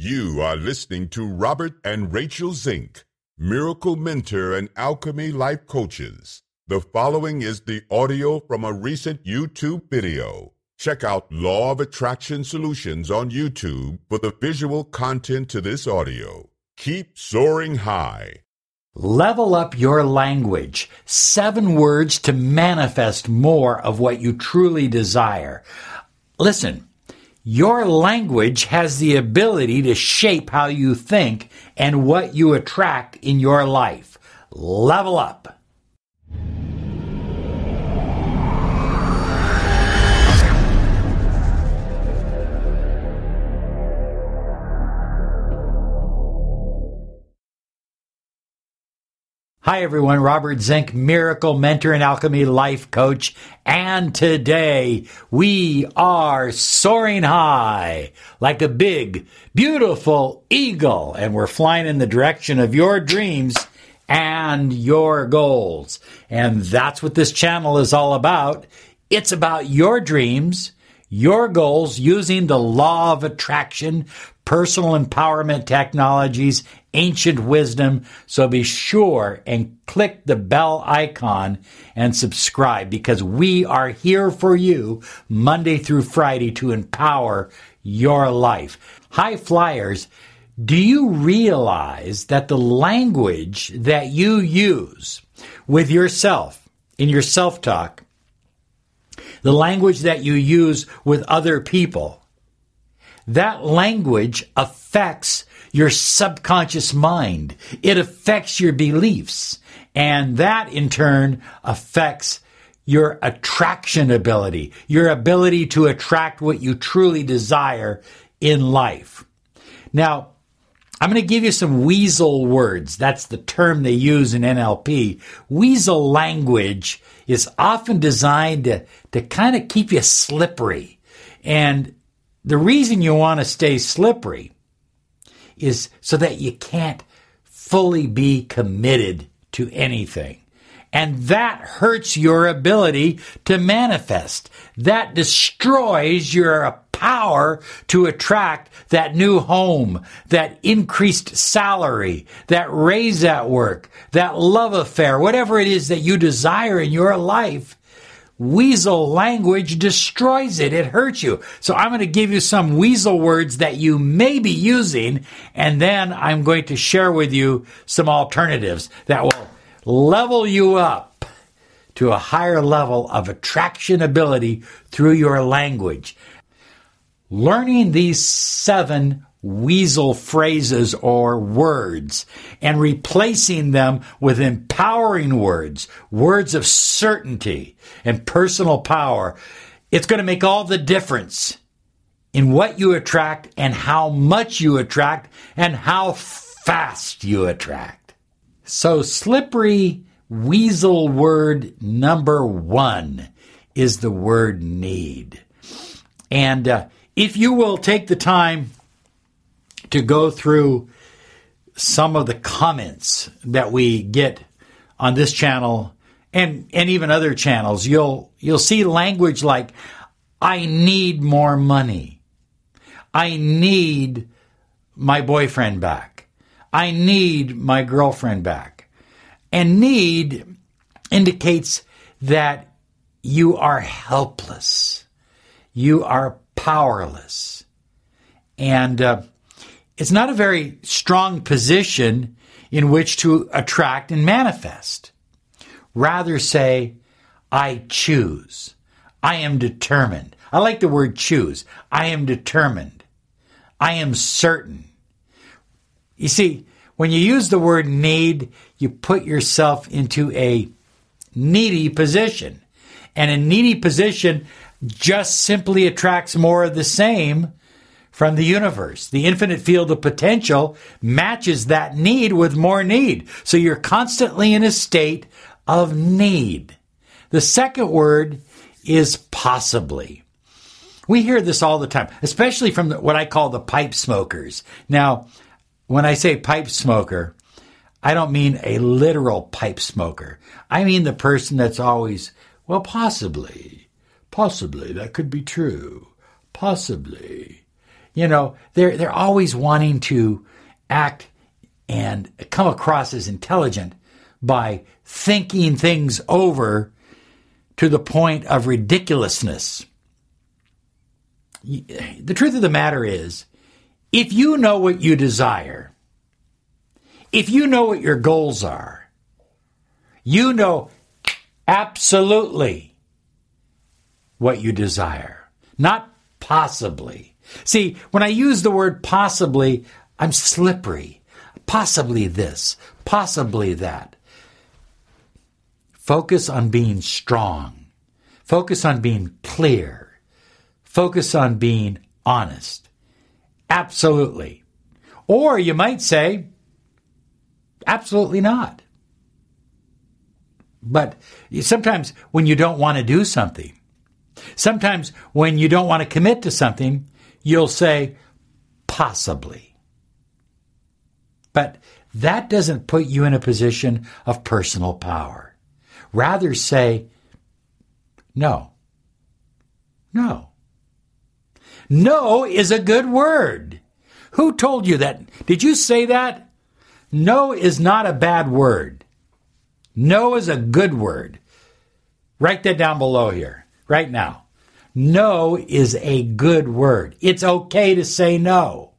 You are listening to Robert and Rachel Zink, Miracle Mentor and Alchemy Life Coaches. The following is the audio from a recent YouTube video. Check out Law of Attraction Solutions on YouTube for the visual content to this audio. Keep soaring high. Level up your language. Seven words to manifest more of what you truly desire. Listen, your language has the ability to shape how you think and what you attract in your life. Level up. Hi everyone, Robert Zink, miracle mentor and alchemy life coach. And today we are soaring high like a big, beautiful eagle. And we're flying in the direction of your dreams and your goals. And that's what this channel is all about. It's about your dreams, your goals using the law of attraction, personal empowerment technologies, ancient wisdom. So be sure and click the bell icon and subscribe because we are here for you Monday through Friday to empower your life. High flyers, do you realize that the language that you use with yourself in your self talk, the language that you use with other people, that language affects your subconscious mind. It affects your beliefs. And that in turn affects your attraction ability, your ability to attract what you truly desire in life. Now, I'm going to give you some weasel words. That's the term they use in NLP. Weasel language is often designed to, to kind of keep you slippery. And the reason you want to stay slippery is so that you can't fully be committed to anything. And that hurts your ability to manifest. That destroys your power to attract that new home, that increased salary, that raise at work, that love affair, whatever it is that you desire in your life weasel language destroys it. It hurts you. So I'm going to give you some weasel words that you may be using, and then I'm going to share with you some alternatives that will level you up to a higher level of attraction ability through your language. Learning these seven weasel phrases or words and replacing them with empowering words, words of certainty and personal power. It's going to make all the difference in what you attract and how much you attract and how fast you attract. So, slippery weasel word number one is the word need. And uh, if you will take the time to go through some of the comments that we get on this channel and and even other channels. You'll you'll see language like i need more money. I need my boyfriend back. I need my girlfriend back. And need indicates that you are helpless. You are powerless. And uh, it's not a very strong position in which to attract and manifest. Rather say, I choose. I am determined. I like the word choose. I am determined. I am certain. You see, when you use the word need, you put yourself into a needy position. And a needy position just simply attracts more of the same from the universe. The infinite field of potential matches that need with more need. So you're constantly in a state of need. The second word is possibly. We hear this all the time, especially from what I call the pipe smokers. Now, when I say pipe smoker, I don't mean a literal pipe smoker. I mean the person that's always, well, possibly, possibly that could be true, possibly. You know, they're, they're always wanting to act and come across as intelligent by thinking things over to the point of ridiculousness. The truth of the matter is, if you know what you desire, if you know what your goals are, you know absolutely what you desire, not possibly. See, when I use the word possibly, I'm slippery. Possibly this, possibly that. Focus on being strong. Focus on being clear. Focus on being honest. Absolutely. Or you might say, absolutely not. But sometimes when you don't want to do something, sometimes when you don't want to commit to something, you'll say, possibly. But that doesn't put you in a position of personal power. Rather say, no. No. No is a good word. Who told you that? Did you say that? No is not a bad word. No is a good word. Write that down below here, right now. No is a good word. It's okay to say no.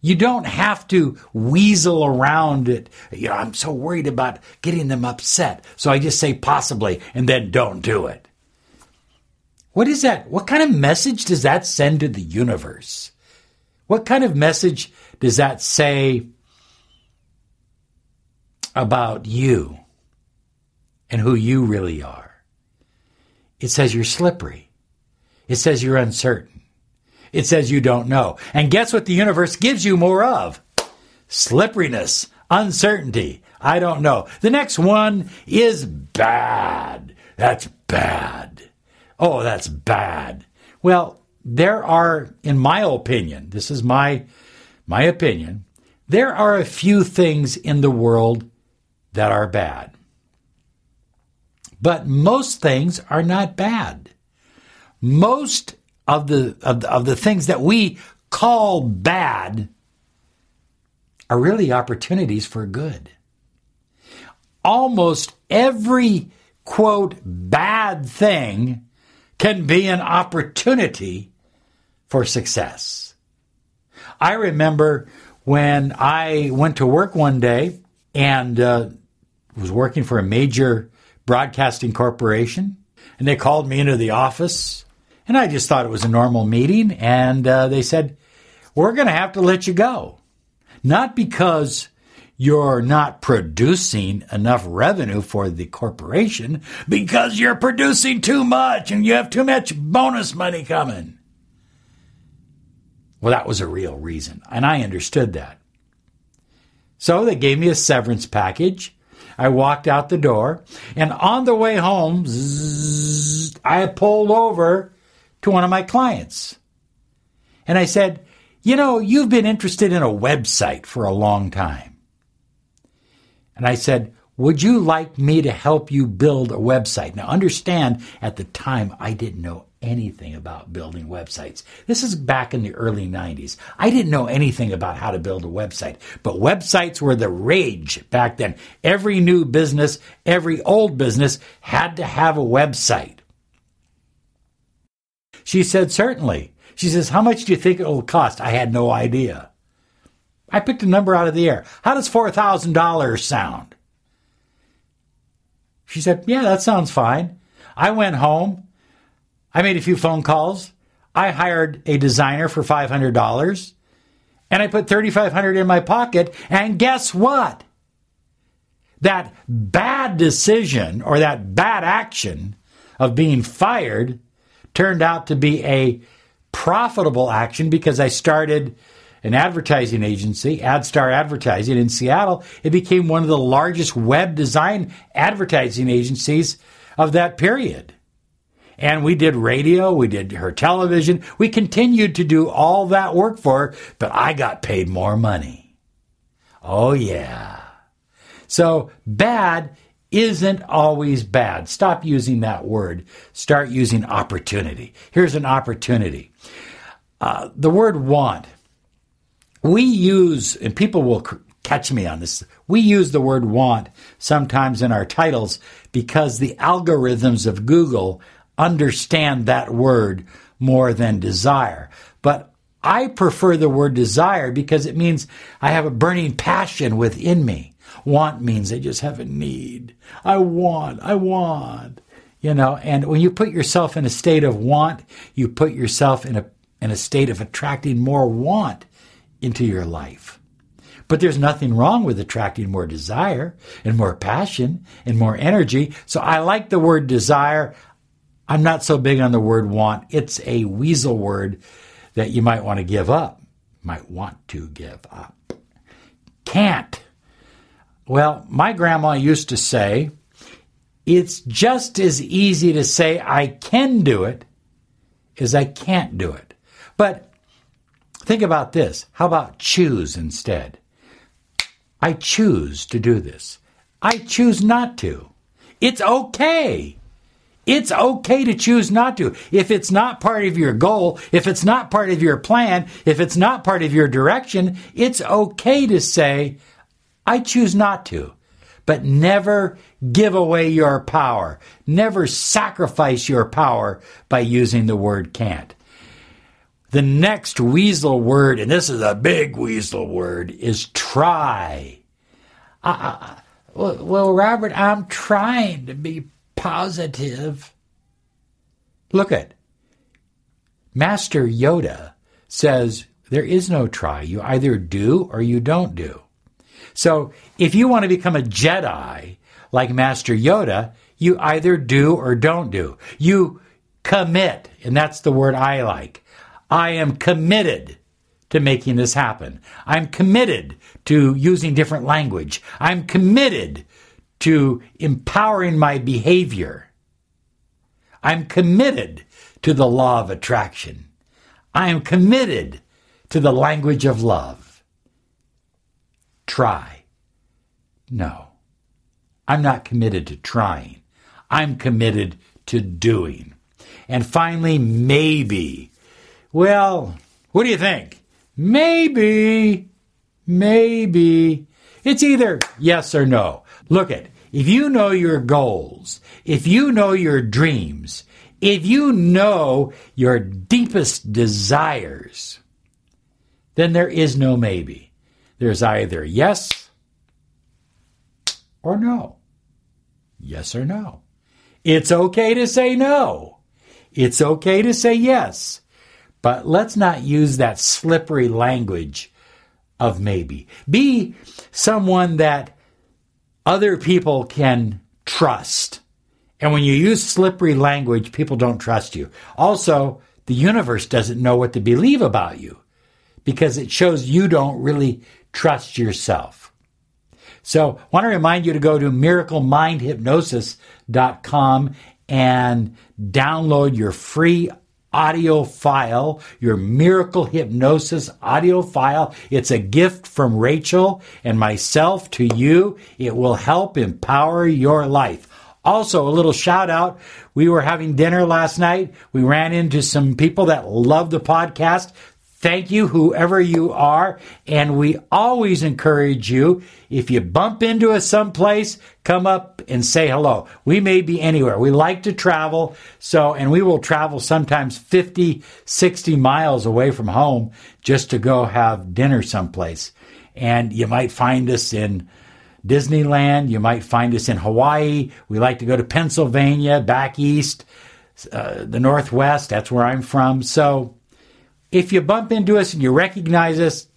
You don't have to weasel around it. You know, I'm so worried about getting them upset. So I just say possibly and then don't do it. What is that? What kind of message does that send to the universe? What kind of message does that say about you and who you really are. It says you're slippery. It says you're uncertain. It says you don't know. And guess what the universe gives you more of? Slipperiness, uncertainty. I don't know. The next one is bad. That's bad. Oh, that's bad. Well, there are, in my opinion, this is my, my opinion, there are a few things in the world that are bad. But most things are not bad. Most of the, of the, of the things that we call bad are really opportunities for good. Almost every quote bad thing can be an opportunity for success. I remember when I went to work one day and uh, was working for a major broadcasting corporation, and they called me into the office, and I just thought it was a normal meeting, and uh, they said, "We're going to have to let you go, not because." You're not producing enough revenue for the corporation because you're producing too much and you have too much bonus money coming. Well, that was a real reason, and I understood that. So they gave me a severance package. I walked out the door, and on the way home, zzz, I pulled over to one of my clients. And I said, You know, you've been interested in a website for a long time. And I said, Would you like me to help you build a website? Now, understand, at the time, I didn't know anything about building websites. This is back in the early 90s. I didn't know anything about how to build a website, but websites were the rage back then. Every new business, every old business had to have a website. She said, Certainly. She says, How much do you think it will cost? I had no idea. I picked a number out of the air. How does $4,000 sound? She said, Yeah, that sounds fine. I went home. I made a few phone calls. I hired a designer for $500 and I put 3500 in my pocket and guess what? That bad decision or that bad action of being fired turned out to be a profitable action because I started an advertising agency, AdStar Advertising in Seattle. It became one of the largest web design advertising agencies of that period. And we did radio, we did her television. We continued to do all that work for her, but I got paid more money. Oh, yeah. So bad isn't always bad. Stop using that word. Start using opportunity. Here's an opportunity. Uh, the word want. We use, and people will catch me on this. We use the word want sometimes in our titles because the algorithms of Google understand that word more than desire. But I prefer the word desire because it means I have a burning passion within me. Want means I just have a need. I want, I want. You know, and when you put yourself in a state of want, you put yourself in a in a state of attracting more want into your life. But there's nothing wrong with attracting more desire and more passion and more energy. So I like the word desire. I'm not so big on the word want. It's a weasel word that you might want to give up. Might want to give up. Can't. Well, my grandma used to say, it's just as easy to say I can do it as I can't do it. But think about this. How about choose instead? I choose to do this. I choose not to. It's okay. It's okay to choose not to. If it's not part of your goal, if it's not part of your plan, if it's not part of your direction, it's okay to say, I choose not to. But never give away your power. Never sacrifice your power by using the word can't. The next weasel word, and this is a big weasel word, is try. Well, well, Robert, I'm trying to be positive. Look at Master Yoda says there is no try. You either do or you don't do. So if you want to become a Jedi like Master Yoda, you either do or don't do. You commit, and that's the word I like. I am committed to making this happen. I'm committed to using different language. I'm committed to empowering my behavior. I'm committed to the law of attraction. I am committed to the language of love. Try. No. I'm not committed to trying. I'm committed to doing. And finally, maybe well, what do you think? Maybe, maybe. It's either yes or no. Look at, if you know your goals, if you know your dreams, if you know your deepest desires, then there is no maybe. There's either yes or no. Yes or no. It's okay to say no. It's okay to say yes. But let's not use that slippery language of maybe. Be someone that other people can trust. And when you use slippery language, people don't trust you. Also, the universe doesn't know what to believe about you because it shows you don't really trust yourself. So, I want to remind you to go to miraclemindhypnosis.com and download your free audio file, your miracle hypnosis audio file. It's a gift from Rachel and myself to you. It will help empower your life. Also, a little shout out. We were having dinner last night. We ran into some people that love the podcast. Thank you, whoever you are. And we always encourage you, if you bump into us someplace, come up and say hello. We may be anywhere. We like to travel. So, and we will travel sometimes 50, 60 miles away from home just to go have dinner someplace. And you might find us in Disneyland. You might find us in Hawaii. We like to go to Pennsylvania, back east, uh, the Northwest. That's where I'm from. So, if you bump into us and you recognize us,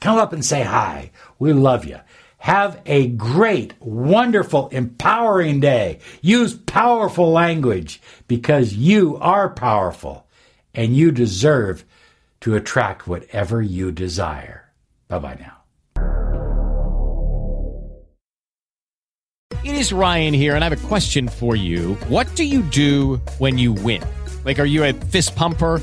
come up and say hi. We love you. Have a great, wonderful, empowering day. Use powerful language because you are powerful and you deserve to attract whatever you desire. Bye bye now. It is Ryan here, and I have a question for you. What do you do when you win? Like, are you a fist pumper,